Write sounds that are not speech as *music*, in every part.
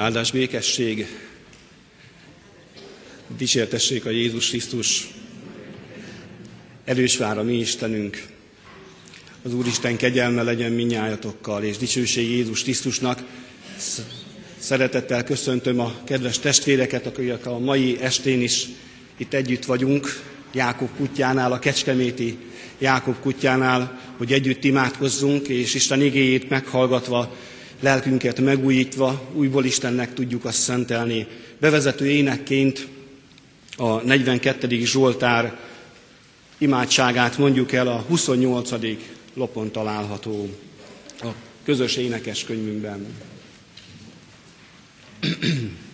Áldás békesség, dicsértessék a Jézus Krisztus, erős vár a mi Istenünk. Az Úristen kegyelme legyen minnyájatokkal, és dicsőség Jézus Krisztusnak. Szeretettel köszöntöm a kedves testvéreket, akik a mai estén is itt együtt vagyunk, Jákob kutyánál, a Kecskeméti Jákob kutyánál, hogy együtt imádkozzunk, és Isten igéjét meghallgatva, lelkünket megújítva, újból Istennek tudjuk azt szentelni. Bevezető énekként a 42. Zsoltár imádságát mondjuk el a 28. lopon található a közös énekes könyvünkben. *clears throat*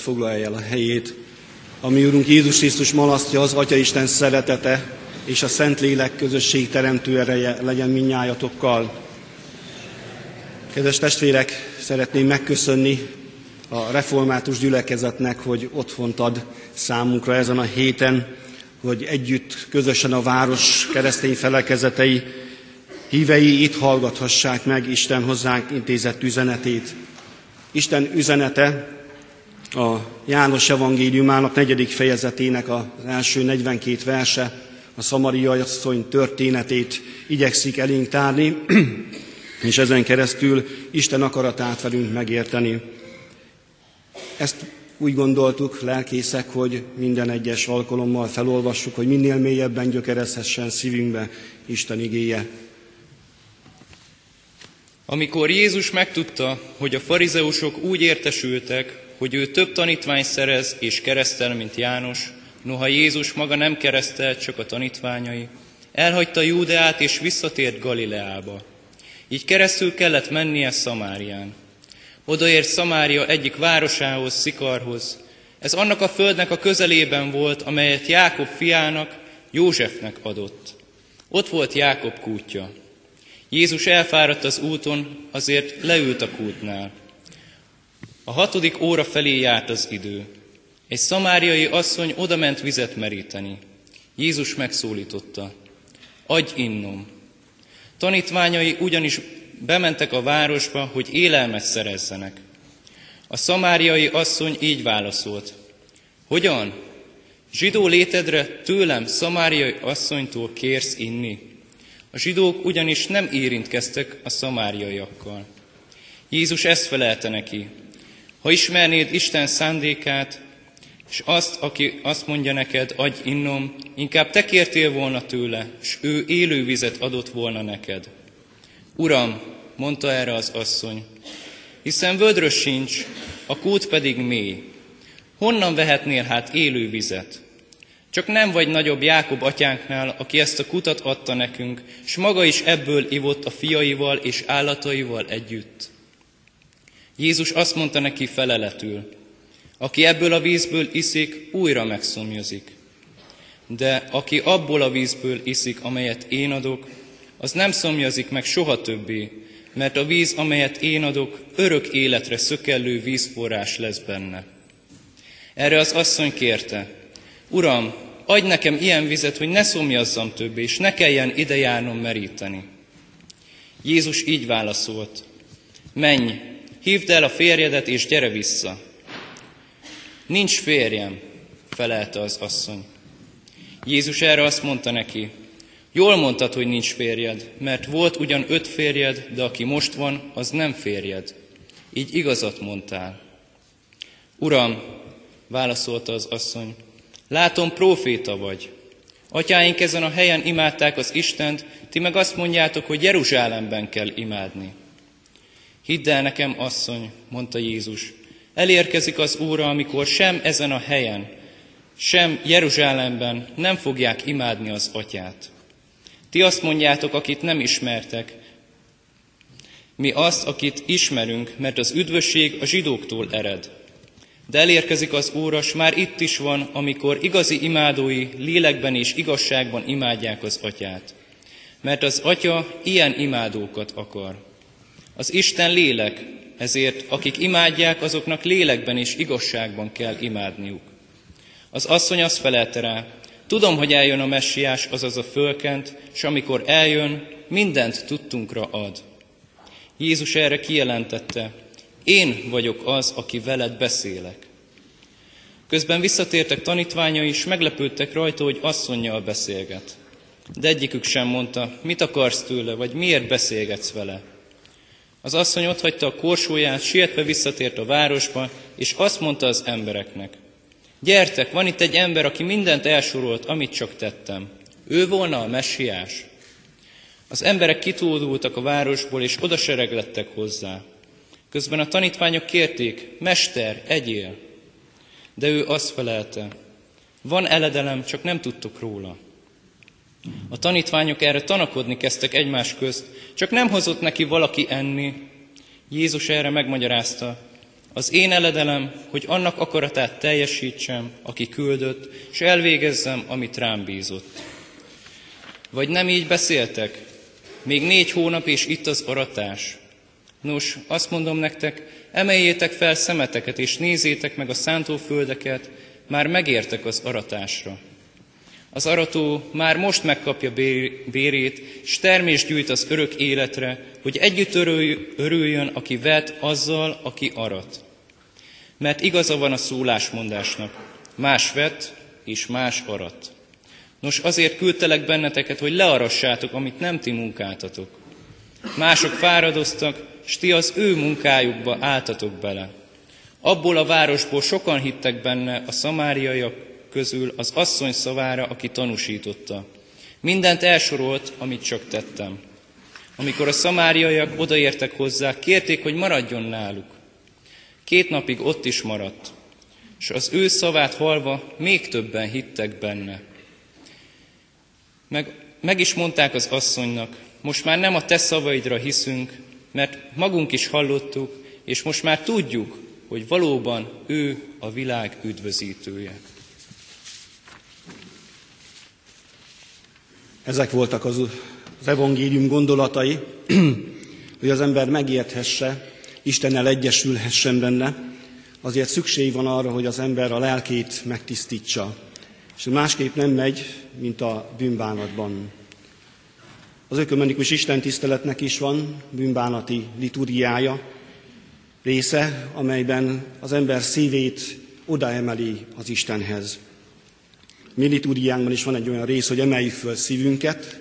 gyülekezet foglalja el a helyét. Ami Úrunk Jézus Krisztus malasztja, az Atya Isten szeretete és a Szentlélek közösség teremtő ereje legyen minnyájatokkal. Kedves testvérek, szeretném megköszönni a református gyülekezetnek, hogy otthont ad számunkra ezen a héten, hogy együtt, közösen a város keresztény felekezetei hívei itt hallgathassák meg Isten hozzánk intézett üzenetét. Isten üzenete a János evangéliumának negyedik fejezetének az első 42 verse, a szamariai asszony történetét igyekszik elénk tárni, *clears throat* és ezen keresztül Isten akaratát velünk megérteni. Ezt úgy gondoltuk, lelkészek, hogy minden egyes alkalommal felolvassuk, hogy minél mélyebben gyökerezhessen szívünkbe Isten igéje. Amikor Jézus megtudta, hogy a farizeusok úgy értesültek, hogy ő több tanítvány szerez és keresztel, mint János, noha Jézus maga nem keresztelt, csak a tanítványai, elhagyta Júdeát és visszatért Galileába. Így keresztül kellett mennie Szamárián. Odaért Szamária egyik városához, Szikarhoz. Ez annak a földnek a közelében volt, amelyet Jákob fiának, Józsefnek adott. Ott volt Jákob kútja. Jézus elfáradt az úton, azért leült a kútnál. A hatodik óra felé járt az idő. Egy szamáriai asszony odament vizet meríteni. Jézus megszólította. Adj innom. Tanítványai ugyanis bementek a városba, hogy élelmet szerezzenek. A szamáriai asszony így válaszolt. Hogyan? Zsidó létedre tőlem szamáriai asszonytól kérsz inni? A zsidók ugyanis nem érintkeztek a szamáriaiakkal. Jézus ezt felelte neki. Ha ismernéd Isten szándékát, és azt, aki azt mondja neked, adj innom, inkább te kértél volna tőle, és ő élő vizet adott volna neked. Uram, mondta erre az asszony, hiszen vödrös sincs, a kút pedig mély. Honnan vehetnél hát élő vizet? Csak nem vagy nagyobb Jákob atyánknál, aki ezt a kutat adta nekünk, és maga is ebből ivott a fiaival és állataival együtt. Jézus azt mondta neki feleletül, aki ebből a vízből iszik, újra megszomjazik. De aki abból a vízből iszik, amelyet én adok, az nem szomjazik meg soha többé, mert a víz, amelyet én adok, örök életre szökellő vízforrás lesz benne. Erre az asszony kérte, Uram, adj nekem ilyen vizet, hogy ne szomjazzam többé, és ne kelljen ide járnom meríteni. Jézus így válaszolt, menj, hívd el a férjedet, és gyere vissza. Nincs férjem, felelte az asszony. Jézus erre azt mondta neki, jól mondtad, hogy nincs férjed, mert volt ugyan öt férjed, de aki most van, az nem férjed. Így igazat mondtál. Uram, válaszolta az asszony, látom, próféta vagy. Atyáink ezen a helyen imádták az Istent, ti meg azt mondjátok, hogy Jeruzsálemben kell imádni. Hidd el nekem, asszony, mondta Jézus, Elérkezik az óra, amikor sem ezen a helyen, sem Jeruzsálemben nem fogják imádni az atyát. Ti azt mondjátok, akit nem ismertek, mi azt, akit ismerünk, mert az üdvösség a zsidóktól ered. De elérkezik az óras, már itt is van, amikor igazi imádói lélekben és igazságban imádják az atyát. Mert az atya ilyen imádókat akar. Az Isten lélek, ezért akik imádják, azoknak lélekben és igazságban kell imádniuk. Az asszony azt felelte rá, tudom, hogy eljön a messiás, azaz a fölkent, és amikor eljön, mindent tudtunkra ad. Jézus erre kijelentette, én vagyok az, aki veled beszélek. Közben visszatértek tanítványai, és meglepődtek rajta, hogy asszonyjal beszélget. De egyikük sem mondta, mit akarsz tőle, vagy miért beszélgetsz vele. Az asszony otthagyta a korsóját, sietve visszatért a városba, és azt mondta az embereknek, gyertek, van itt egy ember, aki mindent elsorolt, amit csak tettem. Ő volna a messiás. Az emberek kitódultak a városból, és oda sereglettek hozzá. Közben a tanítványok kérték, Mester, egyél. De ő azt felelte, van eledelem, csak nem tudtok róla. A tanítványok erre tanakodni kezdtek egymás közt, csak nem hozott neki valaki enni. Jézus erre megmagyarázta, Az én eledelem, hogy annak akaratát teljesítsem, aki küldött, és elvégezzem, amit rám bízott. Vagy nem így beszéltek? Még négy hónap, és itt az aratás. Nos, azt mondom nektek, emeljétek fel szemeteket, és nézzétek meg a szántóföldeket, már megértek az aratásra. Az arató már most megkapja bérét, és termés gyűjt az örök életre, hogy együtt örüljön, aki vet, azzal, aki arat. Mert igaza van a szólásmondásnak, más vet, és más arat. Nos, azért küldtelek benneteket, hogy learassátok, amit nem ti munkáltatok. Mások fáradoztak, s ti az ő munkájukba álltatok bele. Abból a városból sokan hittek benne a szamáriaiak közül az asszony szavára, aki tanúsította. Mindent elsorolt, amit csak tettem. Amikor a szamáriaiak odaértek hozzá, kérték, hogy maradjon náluk. Két napig ott is maradt, és az ő szavát halva még többen hittek benne. Meg, meg is mondták az asszonynak, most már nem a te szavaidra hiszünk, mert magunk is hallottuk, és most már tudjuk, hogy valóban ő a világ üdvözítője. Ezek voltak az, az evangélium gondolatai, *clears throat* hogy az ember megérthesse, Istennel egyesülhessen benne, azért szükség van arra, hogy az ember a lelkét megtisztítsa. És másképp nem megy, mint a bűnbánatban. Az ökumenikus istentiszteletnek is van bűnbánati liturgiája, része, amelyben az ember szívét odaemeli az Istenhez. Mi liturgiánkban is van egy olyan rész, hogy emeljük föl szívünket,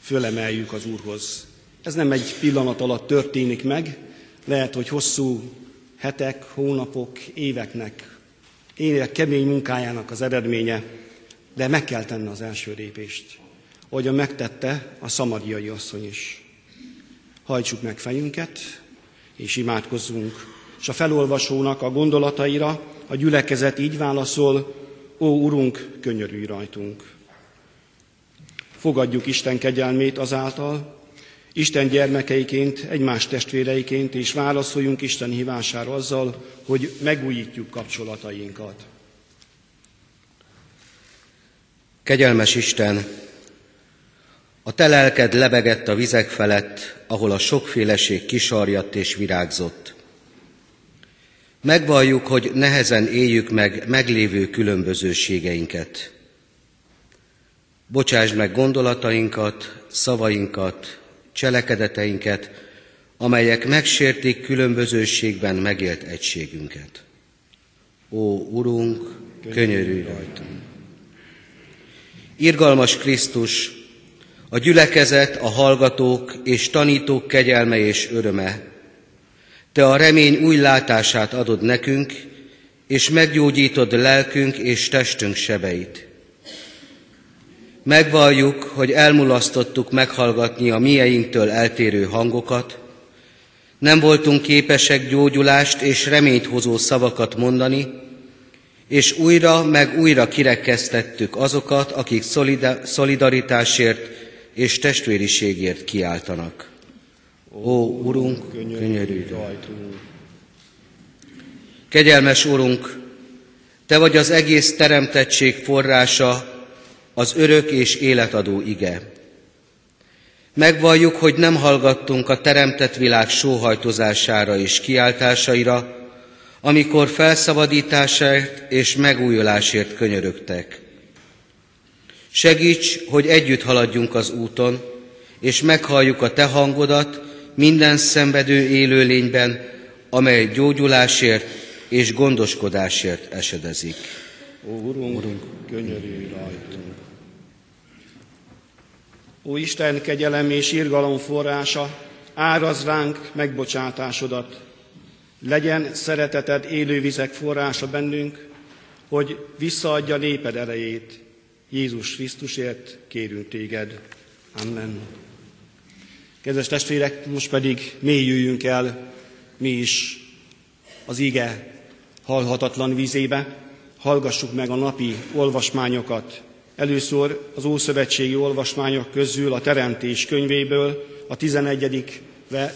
fölemeljük az Úrhoz. Ez nem egy pillanat alatt történik meg, lehet, hogy hosszú hetek, hónapok, éveknek, évek kemény munkájának az eredménye, de meg kell tenni az első lépést, ahogyan megtette a szamariai asszony is. Hajtsuk meg fejünket, és imádkozzunk. És a felolvasónak a gondolataira a gyülekezet így válaszol, ó Urunk, könyörülj rajtunk. Fogadjuk Isten kegyelmét azáltal, Isten gyermekeiként, egymás testvéreiként, és válaszoljunk Isten hívására azzal, hogy megújítjuk kapcsolatainkat. Kegyelmes Isten, a te lelked lebegett a vizek felett, ahol a sokféleség kisarjadt és virágzott. Megvalljuk, hogy nehezen éljük meg meglévő különbözőségeinket. Bocsásd meg gondolatainkat, szavainkat, cselekedeteinket, amelyek megsértik különbözőségben megélt egységünket. Ó, Urunk, könyörülj rajtunk! Irgalmas Krisztus, a gyülekezet, a hallgatók és tanítók kegyelme és öröme, Te a remény új látását adod nekünk, és meggyógyítod lelkünk és testünk sebeit. Megvalljuk, hogy elmulasztottuk meghallgatni a mieinktől eltérő hangokat, nem voltunk képesek gyógyulást és reményt hozó szavakat mondani, és újra meg újra kirekesztettük azokat, akik szolidaritásért és testvériségért kiáltanak. Ó, Urunk, könyörülj rajtunk! Kegyelmes Urunk, Te vagy az egész teremtettség forrása, az örök és életadó ige. Megvalljuk, hogy nem hallgattunk a teremtett világ sóhajtozására és kiáltásaira, amikor felszabadításért és megújulásért könyörögtek. Segíts, hogy együtt haladjunk az úton, és meghalljuk a Te hangodat minden szenvedő élőlényben, amely gyógyulásért és gondoskodásért esedezik. Ó, Urunk, Urunk könyörülj rajtunk! Ó Isten kegyelem és irgalom forrása, áraz ránk megbocsátásodat. Legyen szereteted élővizek forrása bennünk, hogy visszaadja néped erejét. Jézus Krisztusért kérünk téged. Amen. Kedves testvérek, most pedig mélyüljünk el mi is az ige halhatatlan vízébe, hallgassuk meg a napi olvasmányokat, Először az Ószövetségi olvasmányok közül a Teremtés könyvéből, a 11.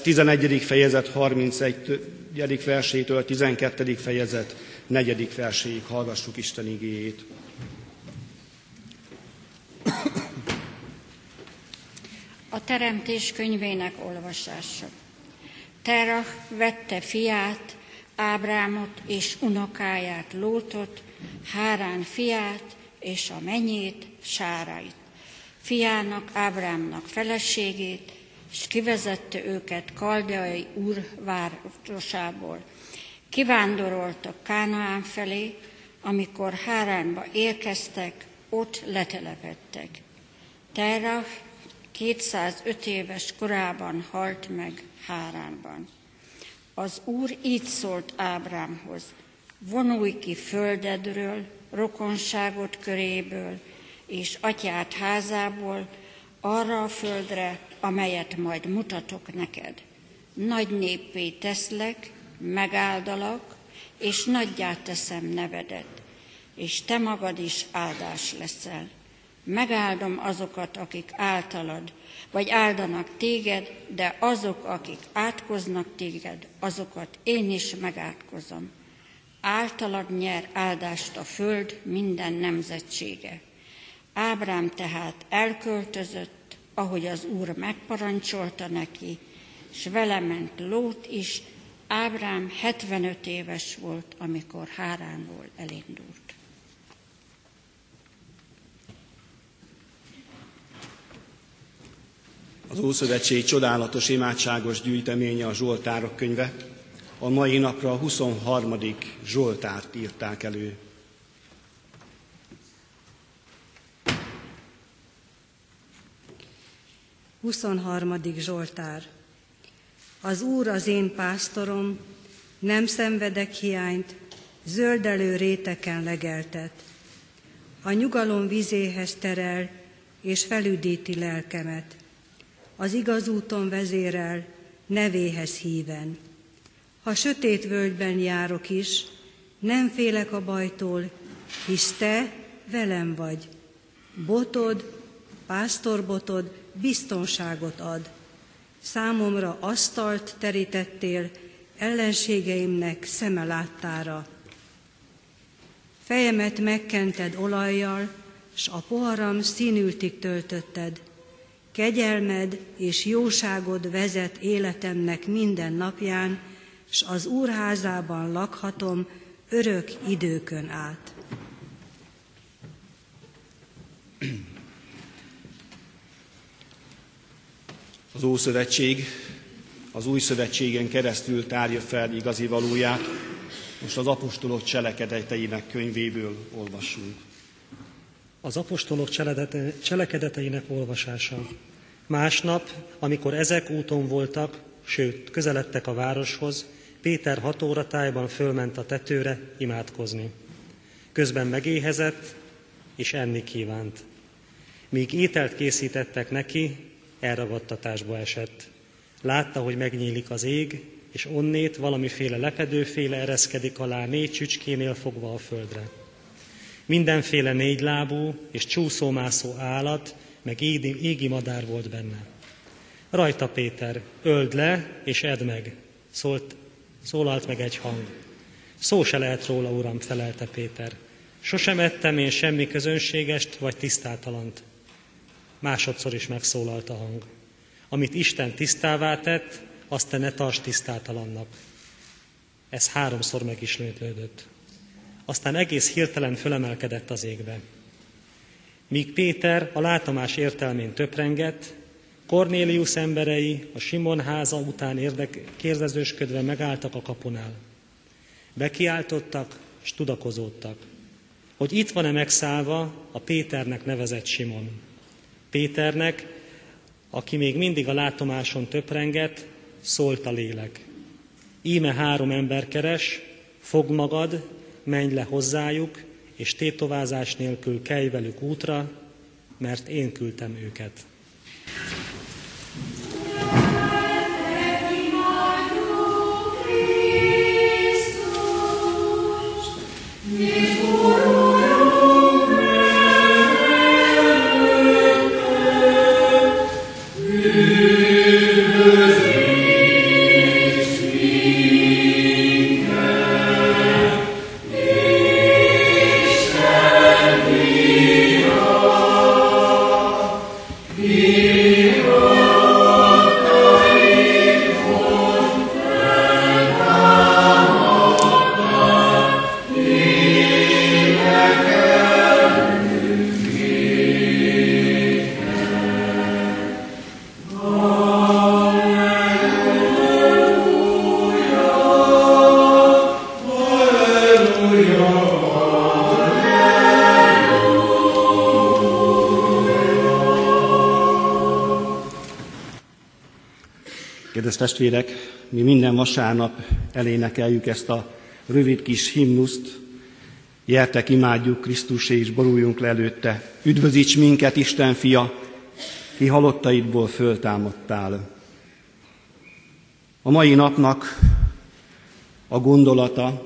11. fejezet 31 versétől 12. fejezet 4. verséig hallgassuk Isten igéjét. A Teremtés könyvének olvasása. Terah vette fiát, Ábrámot és unokáját, Lótot, Hárán fiát és a menyét, Sárait, fiának, Ábrámnak feleségét, és kivezette őket Kaldeai úr városából. Kivándoroltak Kánaán felé, amikor Háránba érkeztek, ott letelepedtek. Terah 205 éves korában halt meg Háránban. Az Úr így szólt Ábrámhoz, vonulj ki földedről, rokonságot köréből, és atyát házából, arra a földre, amelyet majd mutatok neked. Nagy néppé teszlek, megáldalak, és nagyját teszem nevedet, és te magad is áldás leszel. Megáldom azokat, akik általad, vagy áldanak téged, de azok, akik átkoznak téged, azokat én is megátkozom. Általad nyer áldást a föld minden nemzetsége. Ábrám tehát elköltözött, ahogy az Úr megparancsolta neki, és vele ment Lót is, Ábrám 75 éves volt, amikor Háránból elindult. Az Ószövetség csodálatos imádságos gyűjteménye a Zsoltárok könyve. A mai napra a 23. Zsoltárt írták elő. 23. Zsoltár. Az Úr az én pásztorom, nem szenvedek hiányt, zöldelő réteken legeltet. A nyugalom vizéhez terel, és felüdíti lelkemet. Az igaz úton vezérel, nevéhez híven. Ha sötét völgyben járok is, nem félek a bajtól, hisz te velem vagy. Botod, pásztorbotod biztonságot ad. Számomra asztalt terítettél ellenségeimnek szeme láttára. Fejemet megkented olajjal, s a poharam színültig töltötted. Kegyelmed és jóságod vezet életemnek minden napján, s az úrházában lakhatom örök időkön át. *clears throat* Az Ószövetség az Új Szövetségen keresztül tárja fel igazi valóját. Most az apostolok cselekedeteinek könyvéből olvassunk. Az apostolok cselekedeteinek olvasása. Másnap, amikor ezek úton voltak, sőt, közeledtek a városhoz, Péter hat óra tájban fölment a tetőre imádkozni. Közben megéhezett, és enni kívánt. Míg ételt készítettek neki, elragadtatásba esett. Látta, hogy megnyílik az ég, és onnét valamiféle lepedőféle ereszkedik alá négy csücskénél fogva a földre. Mindenféle négylábú és csúszómászó állat, meg égi, égi madár volt benne. Rajta Péter, öld le és edd meg, szólt, szólalt meg egy hang. Szó se lehet róla, uram, felelte Péter. Sosem ettem én semmi közönségest vagy tisztátalant. Másodszor is megszólalt a hang. Amit Isten tisztává tett, azt te ne tarts tisztátalannak. Ez háromszor meg is lődött. Aztán egész hirtelen fölemelkedett az égbe. Míg Péter a látomás értelmén töprengett, Kornélius emberei a Simon háza után érdek, kérdezősködve megálltak a kapunál. Bekiáltottak és tudakozódtak, hogy itt van-e megszállva a Péternek nevezett Simon. Péternek, aki még mindig a látomáson töprengett, szólt a lélek. Íme három ember keres, fog magad, menj le hozzájuk, és tétovázás nélkül kelj velük útra, mert én küldtem őket. Yeah. Testvérek, mi minden vasárnap elénekeljük ezt a rövid kis himnuszt. Jertek, imádjuk Krisztusé és boruljunk le előtte. Üdvözíts minket, Isten fia, ki halottaidból föltámadtál. A mai napnak a gondolata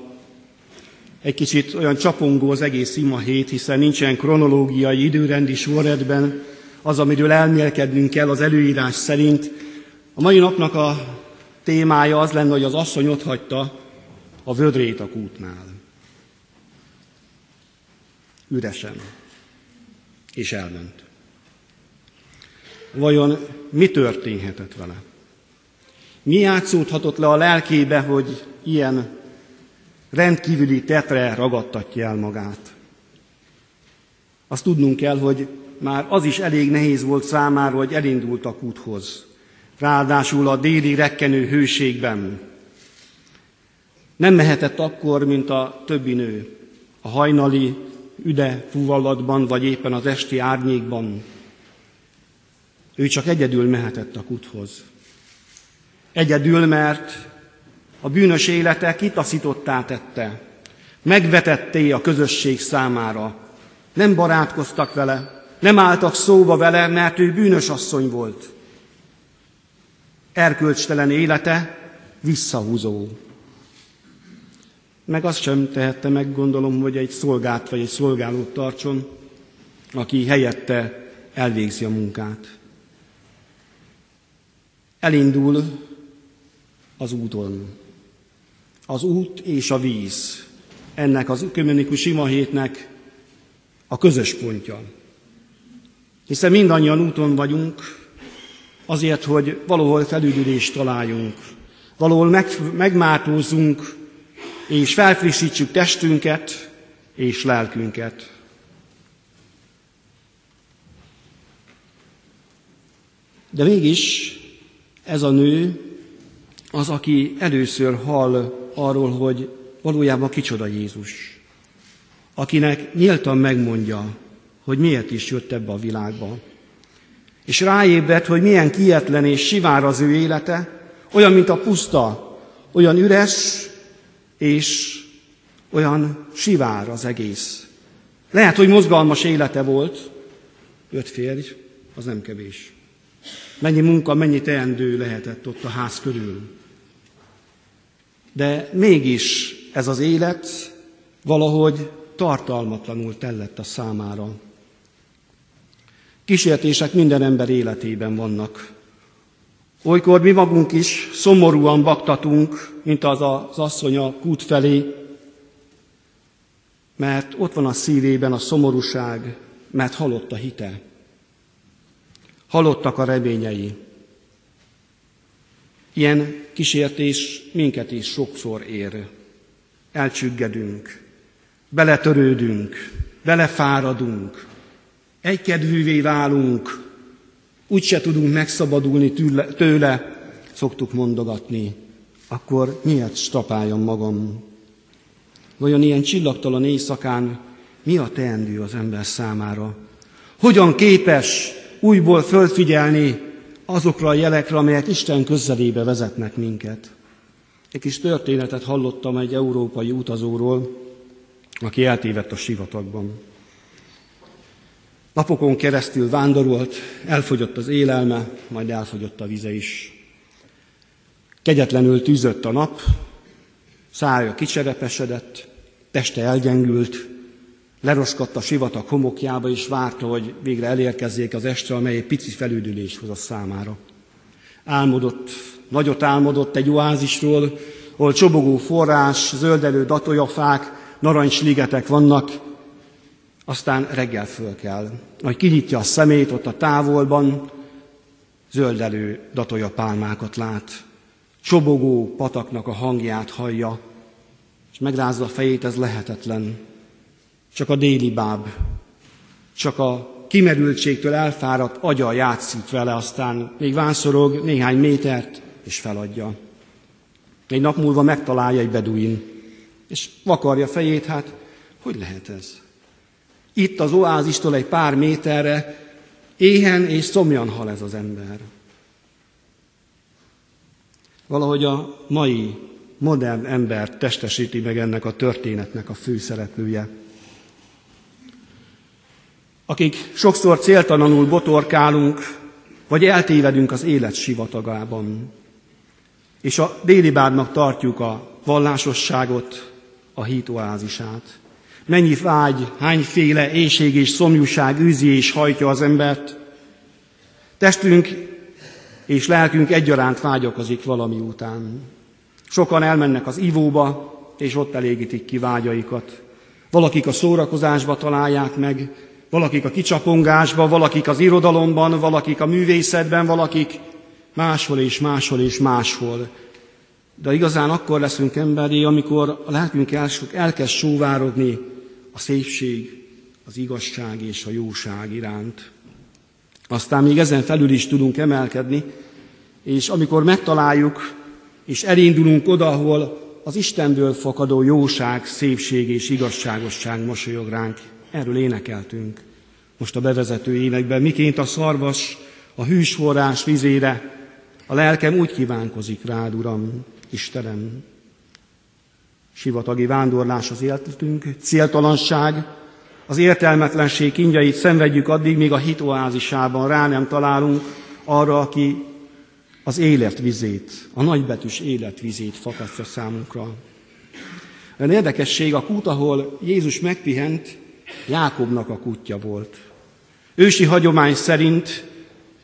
egy kicsit olyan csapongó az egész ima hét, hiszen nincsen kronológiai időrendi sorrendben az, amiről elmélkednünk kell az előírás szerint. A mai napnak a témája az lenne, hogy az asszony ott hagyta a vödrét a kútnál. Üresen. És elment. Vajon mi történhetett vele? Mi játszódhatott le a lelkébe, hogy ilyen rendkívüli tetre ragadtatja el magát? Azt tudnunk kell, hogy már az is elég nehéz volt számára, hogy elindult a kúthoz. Ráadásul a déli rekkenő hőségben. Nem mehetett akkor, mint a többi nő, a hajnali üde fuvallatban, vagy éppen az esti árnyékban. Ő csak egyedül mehetett a kuthoz. Egyedül, mert a bűnös élete kitaszítottá tette, megvetetté a közösség számára. Nem barátkoztak vele, nem álltak szóba vele, mert ő bűnös asszony volt. Erkölcstelen élete visszahúzó. Meg azt sem tehette meg, gondolom, hogy egy szolgát vagy egy szolgálót tartson, aki helyette elvégzi a munkát. Elindul az úton. Az út és a víz. Ennek az ökumenikus imahétnek a közös pontja. Hiszen mindannyian úton vagyunk, azért, hogy valahol felüdülést találjunk, valahol meg, megmártózzunk, és felfrissítsük testünket és lelkünket. De mégis ez a nő az, aki először hall arról, hogy valójában kicsoda Jézus, akinek nyíltan megmondja, hogy miért is jött ebbe a világba. És ráébredt, hogy milyen kietlen és sivár az ő élete, olyan, mint a puszta, olyan üres és olyan sivár az egész. Lehet, hogy mozgalmas élete volt, öt férj, az nem kevés. Mennyi munka, mennyi teendő lehetett ott a ház körül. De mégis ez az élet valahogy tartalmatlanul tellett a számára. Kísértések minden ember életében vannak. Olykor mi magunk is szomorúan baktatunk, mint az az asszony a kút felé, mert ott van a szívében a szomorúság, mert halott a hite. Halottak a reményei. Ilyen kísértés minket is sokszor ér. Elcsüggedünk, beletörődünk, belefáradunk, egykedvűvé válunk, úgyse tudunk megszabadulni tőle, szoktuk mondogatni, akkor miért strapáljam magam? Vajon ilyen csillagtalan éjszakán mi a teendő az ember számára? Hogyan képes újból fölfigyelni azokra a jelekre, amelyek Isten közelébe vezetnek minket? Egy kis történetet hallottam egy európai utazóról, aki eltévedt a sivatagban. Napokon keresztül vándorolt, elfogyott az élelme, majd elfogyott a vize is. Kegyetlenül tűzött a nap, szája kicserepesedett, teste elgyengült, leroskadt a sivatag homokjába, és várta, hogy végre elérkezzék az este, amely egy pici felüdülés hoz a számára. Álmodott, nagyot álmodott egy oázisról, ahol csobogó forrás, zöldelő datolyafák, narancsligetek vannak, aztán reggel föl kell. Ahogy kinyitja a szemét, ott a távolban zöldelő datolja pálmákat lát. Csobogó pataknak a hangját hallja, és megrázza a fejét, ez lehetetlen. Csak a déli báb, csak a kimerültségtől elfáradt agya játszik vele, aztán még vánszorog néhány métert, és feladja. Egy nap múlva megtalálja egy beduin, és vakarja fejét, hát hogy lehet ez? Itt az oázistól egy pár méterre éhen és szomjan hal ez az ember. Valahogy a mai modern ember testesíti meg ennek a történetnek a főszereplője. Akik sokszor céltalanul botorkálunk, vagy eltévedünk az élet sivatagában, és a délibádnak tartjuk a vallásosságot, a hítoázisát. Mennyi vágy, hányféle éjség és szomjúság űzi és hajtja az embert. Testünk és lelkünk egyaránt vágyakozik valami után. Sokan elmennek az ivóba, és ott elégítik ki vágyaikat. Valakik a szórakozásba találják meg, valakik a kicsapongásba, valakik az irodalomban, valakik a művészetben, valakik máshol és máshol és máshol. De igazán akkor leszünk emberi, amikor a lelkünk elkezd sóvárogni a szépség, az igazság és a jóság iránt. Aztán még ezen felül is tudunk emelkedni, és amikor megtaláljuk, és elindulunk oda, ahol az Istenből fakadó jóság, szépség és igazságosság mosolyog ránk, erről énekeltünk most a bevezető énekben, miként a szarvas a hűsforrás vizére, a lelkem úgy kívánkozik rád, Uram, Istenem. Sivatagi vándorlás az életünk, céltalanság, az értelmetlenség kínjait szenvedjük addig, míg a hitoázisában rá nem találunk arra, aki az életvizét, a nagybetűs életvizét fakasztja számunkra. Olyan érdekesség, a kút, ahol Jézus megpihent, Jákobnak a kutya volt. Ősi hagyomány szerint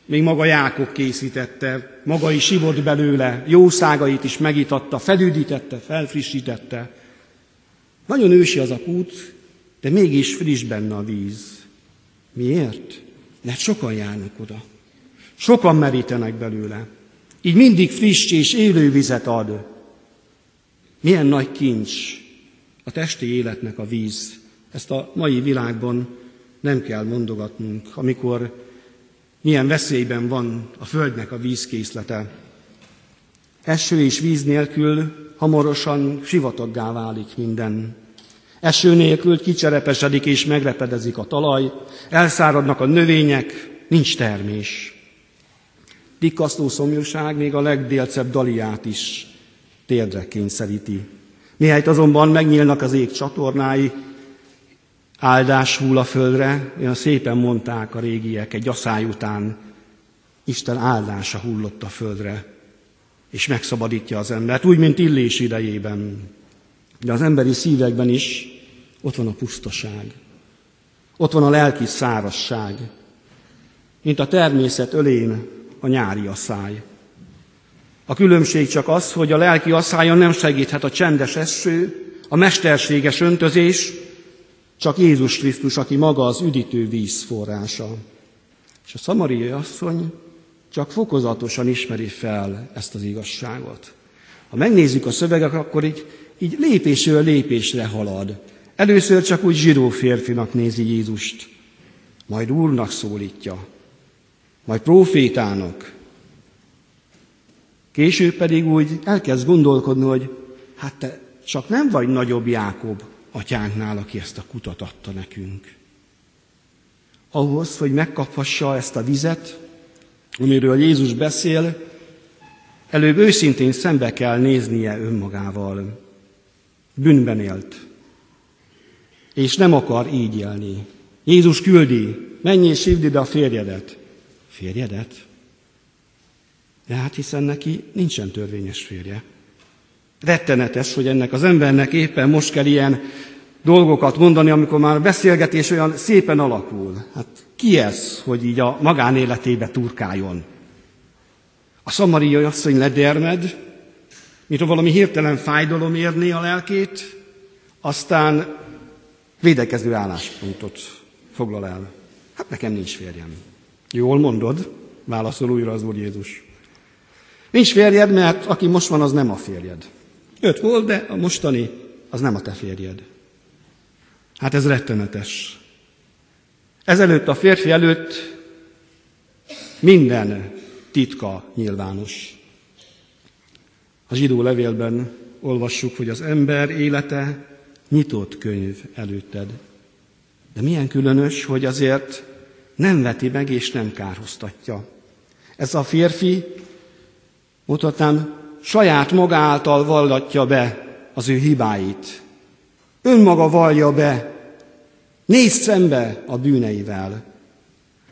még maga Jákob készítette, maga is ivott belőle, jószágait is megitatta, felüdítette, felfrissítette. Nagyon ősi az a kút, de mégis friss benne a víz. Miért? Mert sokan járnak oda. Sokan merítenek belőle. Így mindig friss és élő vizet ad. Milyen nagy kincs a testi életnek a víz. Ezt a mai világban nem kell mondogatnunk, amikor milyen veszélyben van a Földnek a vízkészlete. Eső és víz nélkül hamarosan sivataggá válik minden. Eső nélkül kicserepesedik és megrepedezik a talaj, elszáradnak a növények, nincs termés. Tikkasztó szomjúság még a legdélcebb daliát is térdre kényszeríti. Mihelyt azonban megnyílnak az ég csatornái, áldás hull a földre, olyan szépen mondták a régiek egy asszály után, Isten áldása hullott a földre, és megszabadítja az embert, úgy, mint illés idejében. De az emberi szívekben is ott van a pusztaság, ott van a lelki szárasság, mint a természet ölén a nyári asszály. A különbség csak az, hogy a lelki asszályon nem segíthet a csendes eső, a mesterséges öntözés, csak Jézus Krisztus, aki maga az üdítő víz forrása. És a szamariai asszony csak fokozatosan ismeri fel ezt az igazságot. Ha megnézzük a szöveget, akkor így, így lépésről lépésre halad. Először csak úgy zsidó férfinak nézi Jézust, majd úrnak szólítja, majd profétának. Később pedig úgy elkezd gondolkodni, hogy hát te csak nem vagy nagyobb Jákob, atyánknál, aki ezt a kutat adta nekünk. Ahhoz, hogy megkaphassa ezt a vizet, amiről Jézus beszél, előbb őszintén szembe kell néznie önmagával. Bűnben élt, és nem akar így élni. Jézus küldi, menj és hívd ide a férjedet. Férjedet? De hát hiszen neki nincsen törvényes férje. Rettenetes, hogy ennek az embernek éppen most kell ilyen dolgokat mondani, amikor már a beszélgetés olyan szépen alakul. Hát ki ez, hogy így a magánéletébe turkáljon? A szamariai asszony ledermed, mint valami hirtelen fájdalom érné a lelkét, aztán védekező álláspontot foglal el. Hát nekem nincs férjem. Jól mondod, válaszol újra az Úr Jézus. Nincs férjed, mert aki most van, az nem a férjed. Öt volt, de a mostani az nem a te férjed. Hát ez rettenetes. Ezelőtt a férfi előtt minden titka nyilvános. A zsidó levélben olvassuk, hogy az ember élete nyitott könyv előtted. De milyen különös, hogy azért nem veti meg és nem kárhoztatja. Ez a férfi, mutatnám, saját maga által vallatja be az ő hibáit. Önmaga vallja be, néz szembe a bűneivel.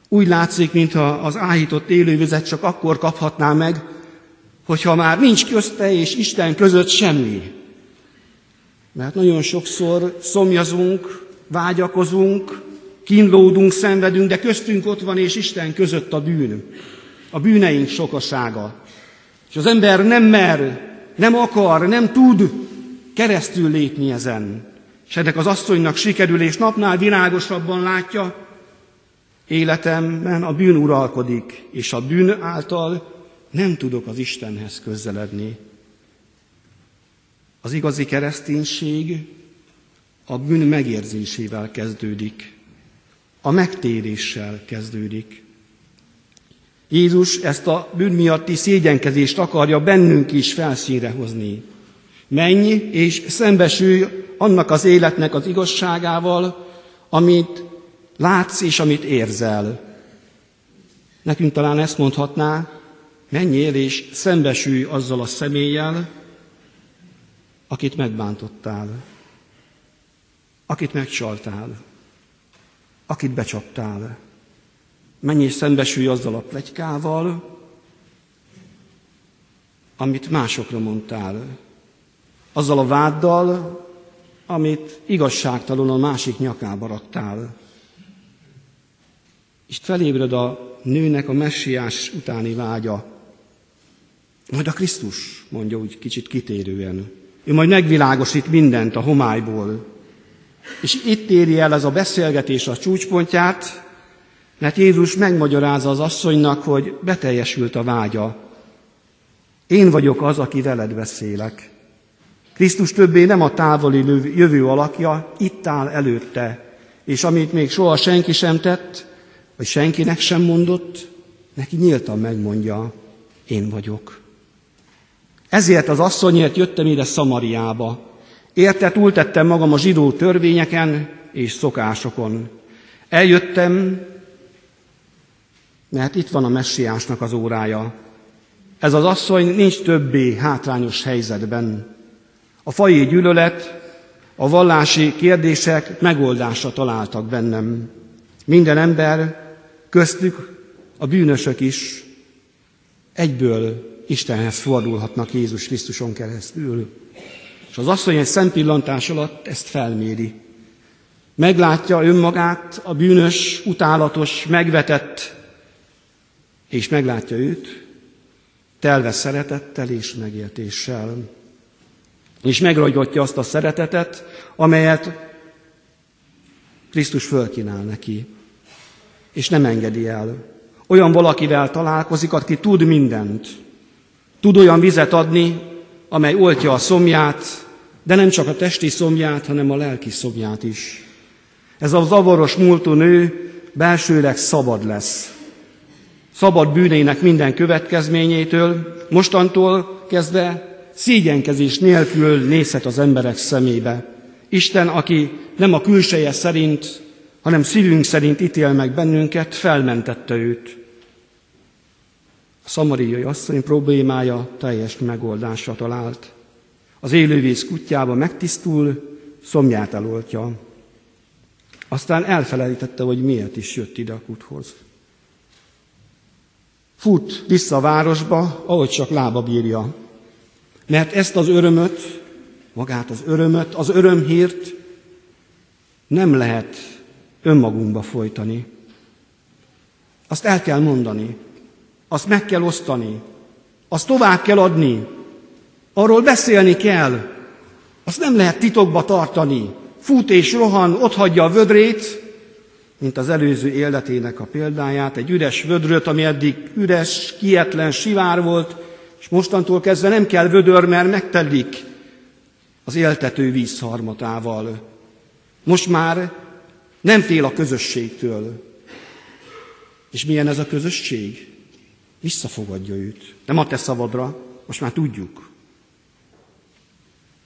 Úgy látszik, mintha az áhított élővizet csak akkor kaphatná meg, hogyha már nincs közte és Isten között semmi. Mert nagyon sokszor szomjazunk, vágyakozunk, kínlódunk, szenvedünk, de köztünk ott van és Isten között a bűn. A bűneink sokasága. És az ember nem mer, nem akar, nem tud keresztül lépni ezen. És ennek az asszonynak sikerül, és napnál világosabban látja, életemben a bűn uralkodik, és a bűn által nem tudok az Istenhez közeledni. Az igazi kereszténység a bűn megérzésével kezdődik, a megtéréssel kezdődik. Jézus ezt a bűn miatti szégyenkezést akarja bennünk is felszínre hozni. Menj és szembesülj annak az életnek az igazságával, amit látsz és amit érzel. Nekünk talán ezt mondhatná, menjél és szembesülj azzal a személlyel, akit megbántottál, akit megcsaltál, akit becsaptál. Menj és szembesülj azzal a plegykával, amit másokra mondtál, azzal a váddal, amit igazságtalanul másik nyakába raktál. És felébred a nőnek a messiás utáni vágya. Majd a Krisztus, mondja úgy kicsit kitérően. Ő majd megvilágosít mindent a homályból. És itt éri el ez a beszélgetés a csúcspontját, mert Jézus megmagyarázza az asszonynak, hogy beteljesült a vágya. Én vagyok az, aki veled beszélek. Krisztus többé nem a távoli jövő alakja, itt áll előtte, és amit még soha senki sem tett, vagy senkinek sem mondott, neki nyíltan megmondja, én vagyok. Ezért az asszonyért jöttem ide Szamariába. Érte túltettem magam a zsidó törvényeken és szokásokon. Eljöttem, mert itt van a messiásnak az órája. Ez az asszony nincs többé hátrányos helyzetben. A fai gyűlölet, a vallási kérdések megoldásra találtak bennem. Minden ember, köztük a bűnösök is egyből Istenhez fordulhatnak Jézus Krisztuson keresztül. És az asszony egy szempillantás alatt ezt felméri. Meglátja önmagát, a bűnös, utálatos, megvetett, és meglátja őt, telve szeretettel és megértéssel. És megragyatja azt a szeretetet, amelyet Krisztus fölkínál neki. És nem engedi el. Olyan valakivel találkozik, aki tud mindent. Tud olyan vizet adni, amely oltja a szomját, de nem csak a testi szomját, hanem a lelki szomját is. Ez a zavaros múltú nő belsőleg szabad lesz. Szabad bűnének minden következményétől, mostantól kezdve szégyenkezés nélkül nézhet az emberek szemébe. Isten, aki nem a külseje szerint, hanem szívünk szerint ítél meg bennünket, felmentette őt. A szamariai asszony problémája teljes megoldásra talált. Az élővíz kutyába megtisztul, szomját eloltja. Aztán elfelejtette, hogy miért is jött ide a kuthoz. Fut vissza a városba, ahogy csak lába bírja. Mert ezt az örömöt, magát az örömöt, az örömhírt nem lehet önmagunkba folytani. Azt el kell mondani, azt meg kell osztani, azt tovább kell adni, arról beszélni kell, azt nem lehet titokba tartani. Fut és rohan, ott hagyja a vödrét, mint az előző életének a példáját, egy üres vödröt, ami eddig üres, kietlen, sivár volt, és mostantól kezdve nem kell vödör, mert megtelik az éltető vízharmatával. Most már nem fél a közösségtől. És milyen ez a közösség? Visszafogadja őt. Nem a te szabadra, most már tudjuk.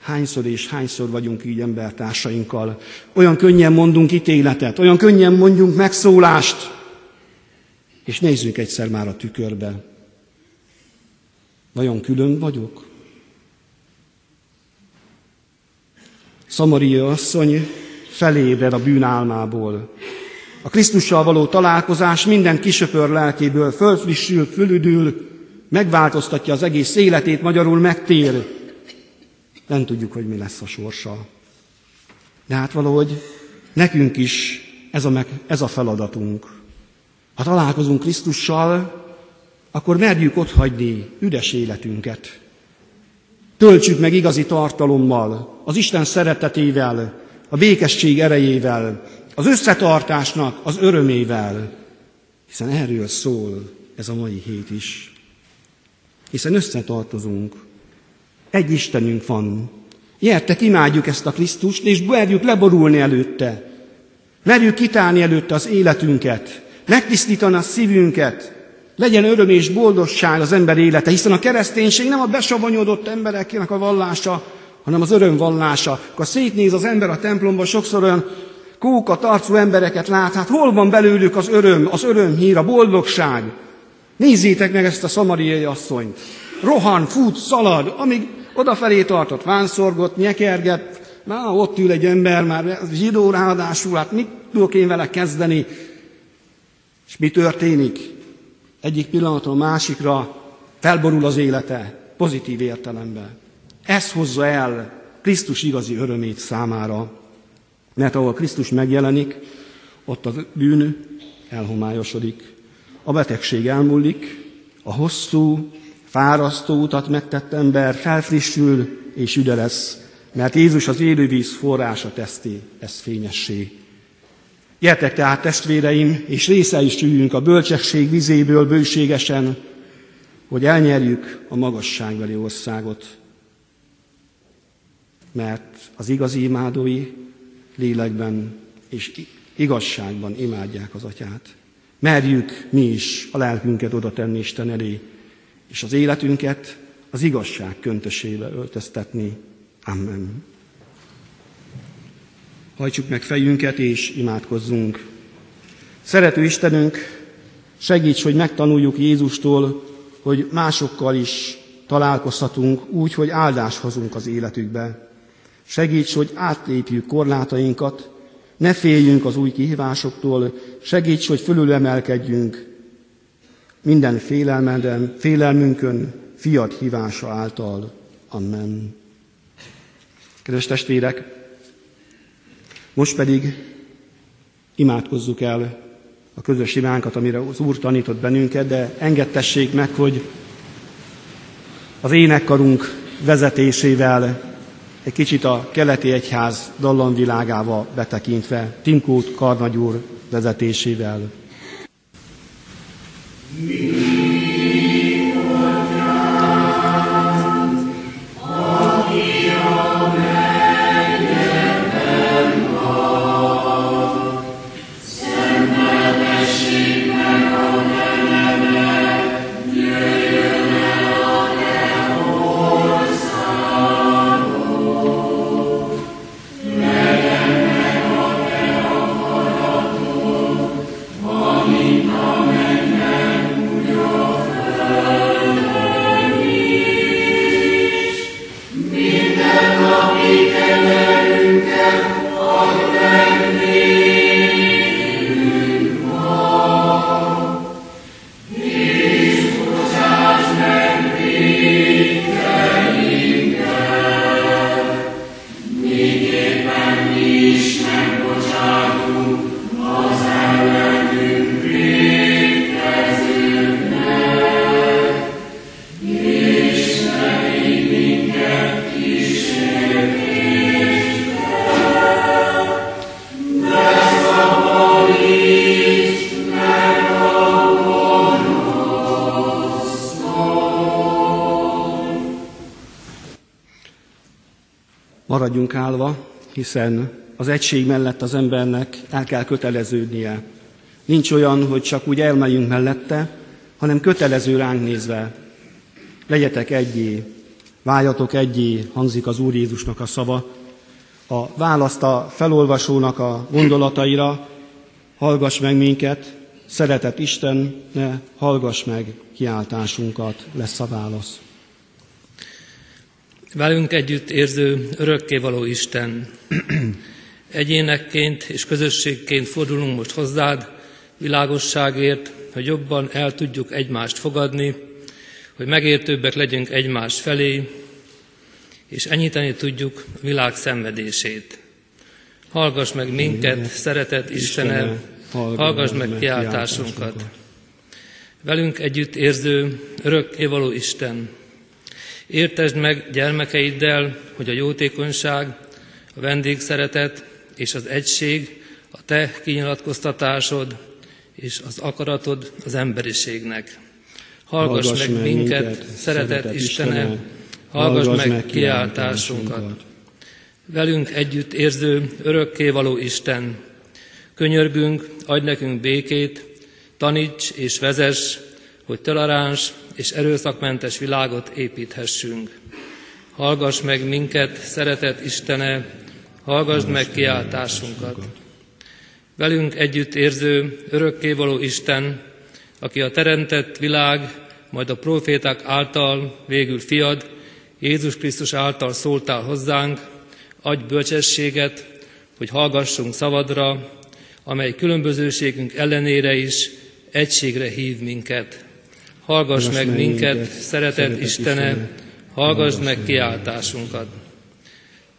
Hányszor és hányszor vagyunk így embertársainkkal. Olyan könnyen mondunk ítéletet, olyan könnyen mondjunk megszólást, és nézzünk egyszer már a tükörbe. Vajon külön vagyok? Szamaria asszony felébred a bűnálmából. A Krisztussal való találkozás minden kisöpör lelkéből fölfrissül, fölüdül, megváltoztatja az egész életét, magyarul megtér. Nem tudjuk, hogy mi lesz a sorsa. De hát valahogy nekünk is ez a, meg, ez a feladatunk. Ha találkozunk Krisztussal, akkor merjük otthagyni üres életünket. Töltsük meg igazi tartalommal, az Isten szeretetével, a békesség erejével, az összetartásnak az örömével, hiszen erről szól ez a mai hét is. Hiszen összetartozunk. Egy Istenünk van. Gyertek, imádjuk ezt a Krisztust, és merjük leborulni előtte. Merjük kitálni előtte az életünket, megtisztítani a szívünket, legyen öröm és boldogság az ember élete, hiszen a kereszténység nem a besavanyodott embereknek a vallása, hanem az öröm vallása. Akkor szétnéz az ember a templomba, sokszor olyan kóka tarcú embereket lát, hát hol van belőlük az öröm, az örömhír, a boldogság? Nézzétek meg ezt a szamariai asszonyt. Rohan, fut, szalad, amíg odafelé tartott, vánszorgott, nyekerget, már ott ül egy ember, már zsidó ráadásul, hát mit tudok én vele kezdeni? És mi történik? Egyik pillanatról másikra felborul az élete, pozitív értelemben. Ez hozza el Krisztus igazi örömét számára. Mert ahol Krisztus megjelenik, ott a bűn elhomályosodik. A betegség elmúlik, a hosszú, fárasztó utat megtett ember felfrissül és üde lesz, mert Jézus az élővíz forrása teszti ezt fényessé. Gyertek tehát testvéreim, és része is üljünk a bölcsesség vizéből bőségesen, hogy elnyerjük a magasságbeli országot. Mert az igazi imádói lélekben és igazságban imádják az atyát. Merjük mi is a lelkünket oda tenni Isten elé, és az életünket az igazság köntösébe öltöztetni. Amen. Hajtsuk meg fejünket és imádkozzunk. Szerető Istenünk, segíts, hogy megtanuljuk Jézustól, hogy másokkal is találkozhatunk úgy, hogy áldást hozunk az életükbe. Segíts, hogy átlépjük korlátainkat, ne féljünk az új kihívásoktól, segíts, hogy fölülemelkedjünk minden félelmeden, félelmünkön, fiat hívása által. Amen. Kedves testvérek, most pedig imádkozzuk el a közös imánkat, amire az Úr tanított bennünket, de engedtessék meg, hogy az énekkarunk vezetésével egy kicsit a keleti egyház dallamvilágába betekintve, Timkót Karnagy úr vezetésével. Mi? Állva, hiszen az egység mellett az embernek el kell köteleződnie. Nincs olyan, hogy csak úgy elmegyünk mellette, hanem kötelező ránk nézve. Legyetek egyé, váljatok egyé, hangzik az Úr Jézusnak a szava. A választ a felolvasónak a gondolataira, hallgass meg minket, szeretett Isten, ne hallgass meg kiáltásunkat, lesz a válasz. Velünk együtt érző, örökkévaló Isten, egyénekként és közösségként fordulunk most hozzád, világosságért, hogy jobban el tudjuk egymást fogadni, hogy megértőbbek legyünk egymás felé, és enyhíteni tudjuk a világ szenvedését. Hallgass meg minket, szeretett Istenem, hallgass meg kiáltásunkat. Velünk együtt érző, örökkévaló Isten, értesd meg gyermekeiddel, hogy a jótékonyság, a vendégszeretet és az egység a te kinyilatkoztatásod és az akaratod az emberiségnek. Hallgass, hallgass meg minket, minket szeretett Istenem, hallgass meg kiáltásunkat. Velünk együtt érző, örökkévaló Isten, könyörgünk, adj nekünk békét, taníts és vezess, hogy toleráns és erőszakmentes világot építhessünk. Hallgass meg minket, szeretett Istene, hallgass meg kiáltásunkat. Velünk együtt érző, örökkévaló Isten, aki a teremtett világ, majd a proféták által végül fiad, Jézus Krisztus által szóltál hozzánk, adj bölcsességet, hogy hallgassunk szavadra, amely különbözőségünk ellenére is egységre hív minket. Hallgass meg minket, szeretett Istene, hallgass meg kiáltásunkat.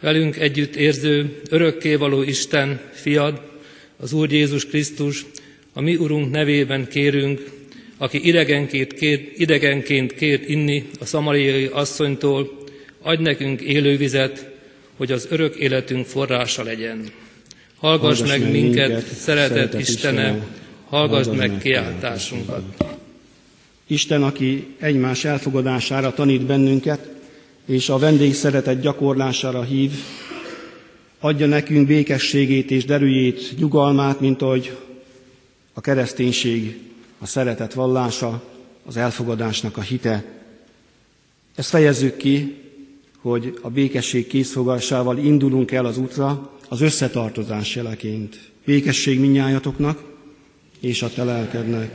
Velünk együtt érző, örökkévaló Isten, fiad, az Úr Jézus Krisztus, a mi Urunk nevében kérünk, aki idegenként kért, idegenként kért inni a szamariai asszonytól, adj nekünk élővizet, hogy az örök életünk forrása legyen. Hallgass, hallgass meg, minket, minket szeretett, Istenem, hallgass meg kiáltásunkat. Isten, aki egymás elfogadására tanít bennünket, és a vendég szeretet gyakorlására hív, adja nekünk békességét és derűjét, nyugalmát, mint ahogy a kereszténység, a szeretet vallása, az elfogadásnak a hite. Ezt fejezzük ki, hogy a békesség készfogásával indulunk el az útra, az összetartozás jeleként. Békesség minnyájatoknak és a te lelkednek.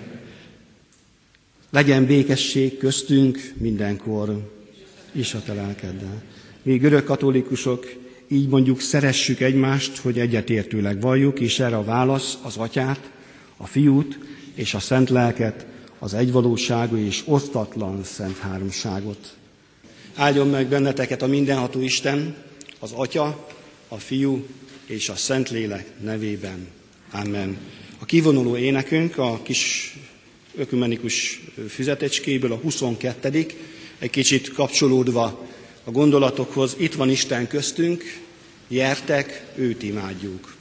Legyen békesség köztünk mindenkor, és a te lelkeddel. Mi görög katolikusok így mondjuk szeressük egymást, hogy egyetértőleg valljuk, és erre a válasz az atyát, a fiút és a szent lelket, az egyvalóságú és osztatlan szent háromságot. Áldjon meg benneteket a mindenható Isten, az Atya, a Fiú és a Szentlélek nevében. Amen. A kivonuló énekünk a kis ökumenikus füzetecskéből a 22 egy kicsit kapcsolódva a gondolatokhoz. Itt van Isten köztünk, jertek, őt imádjuk.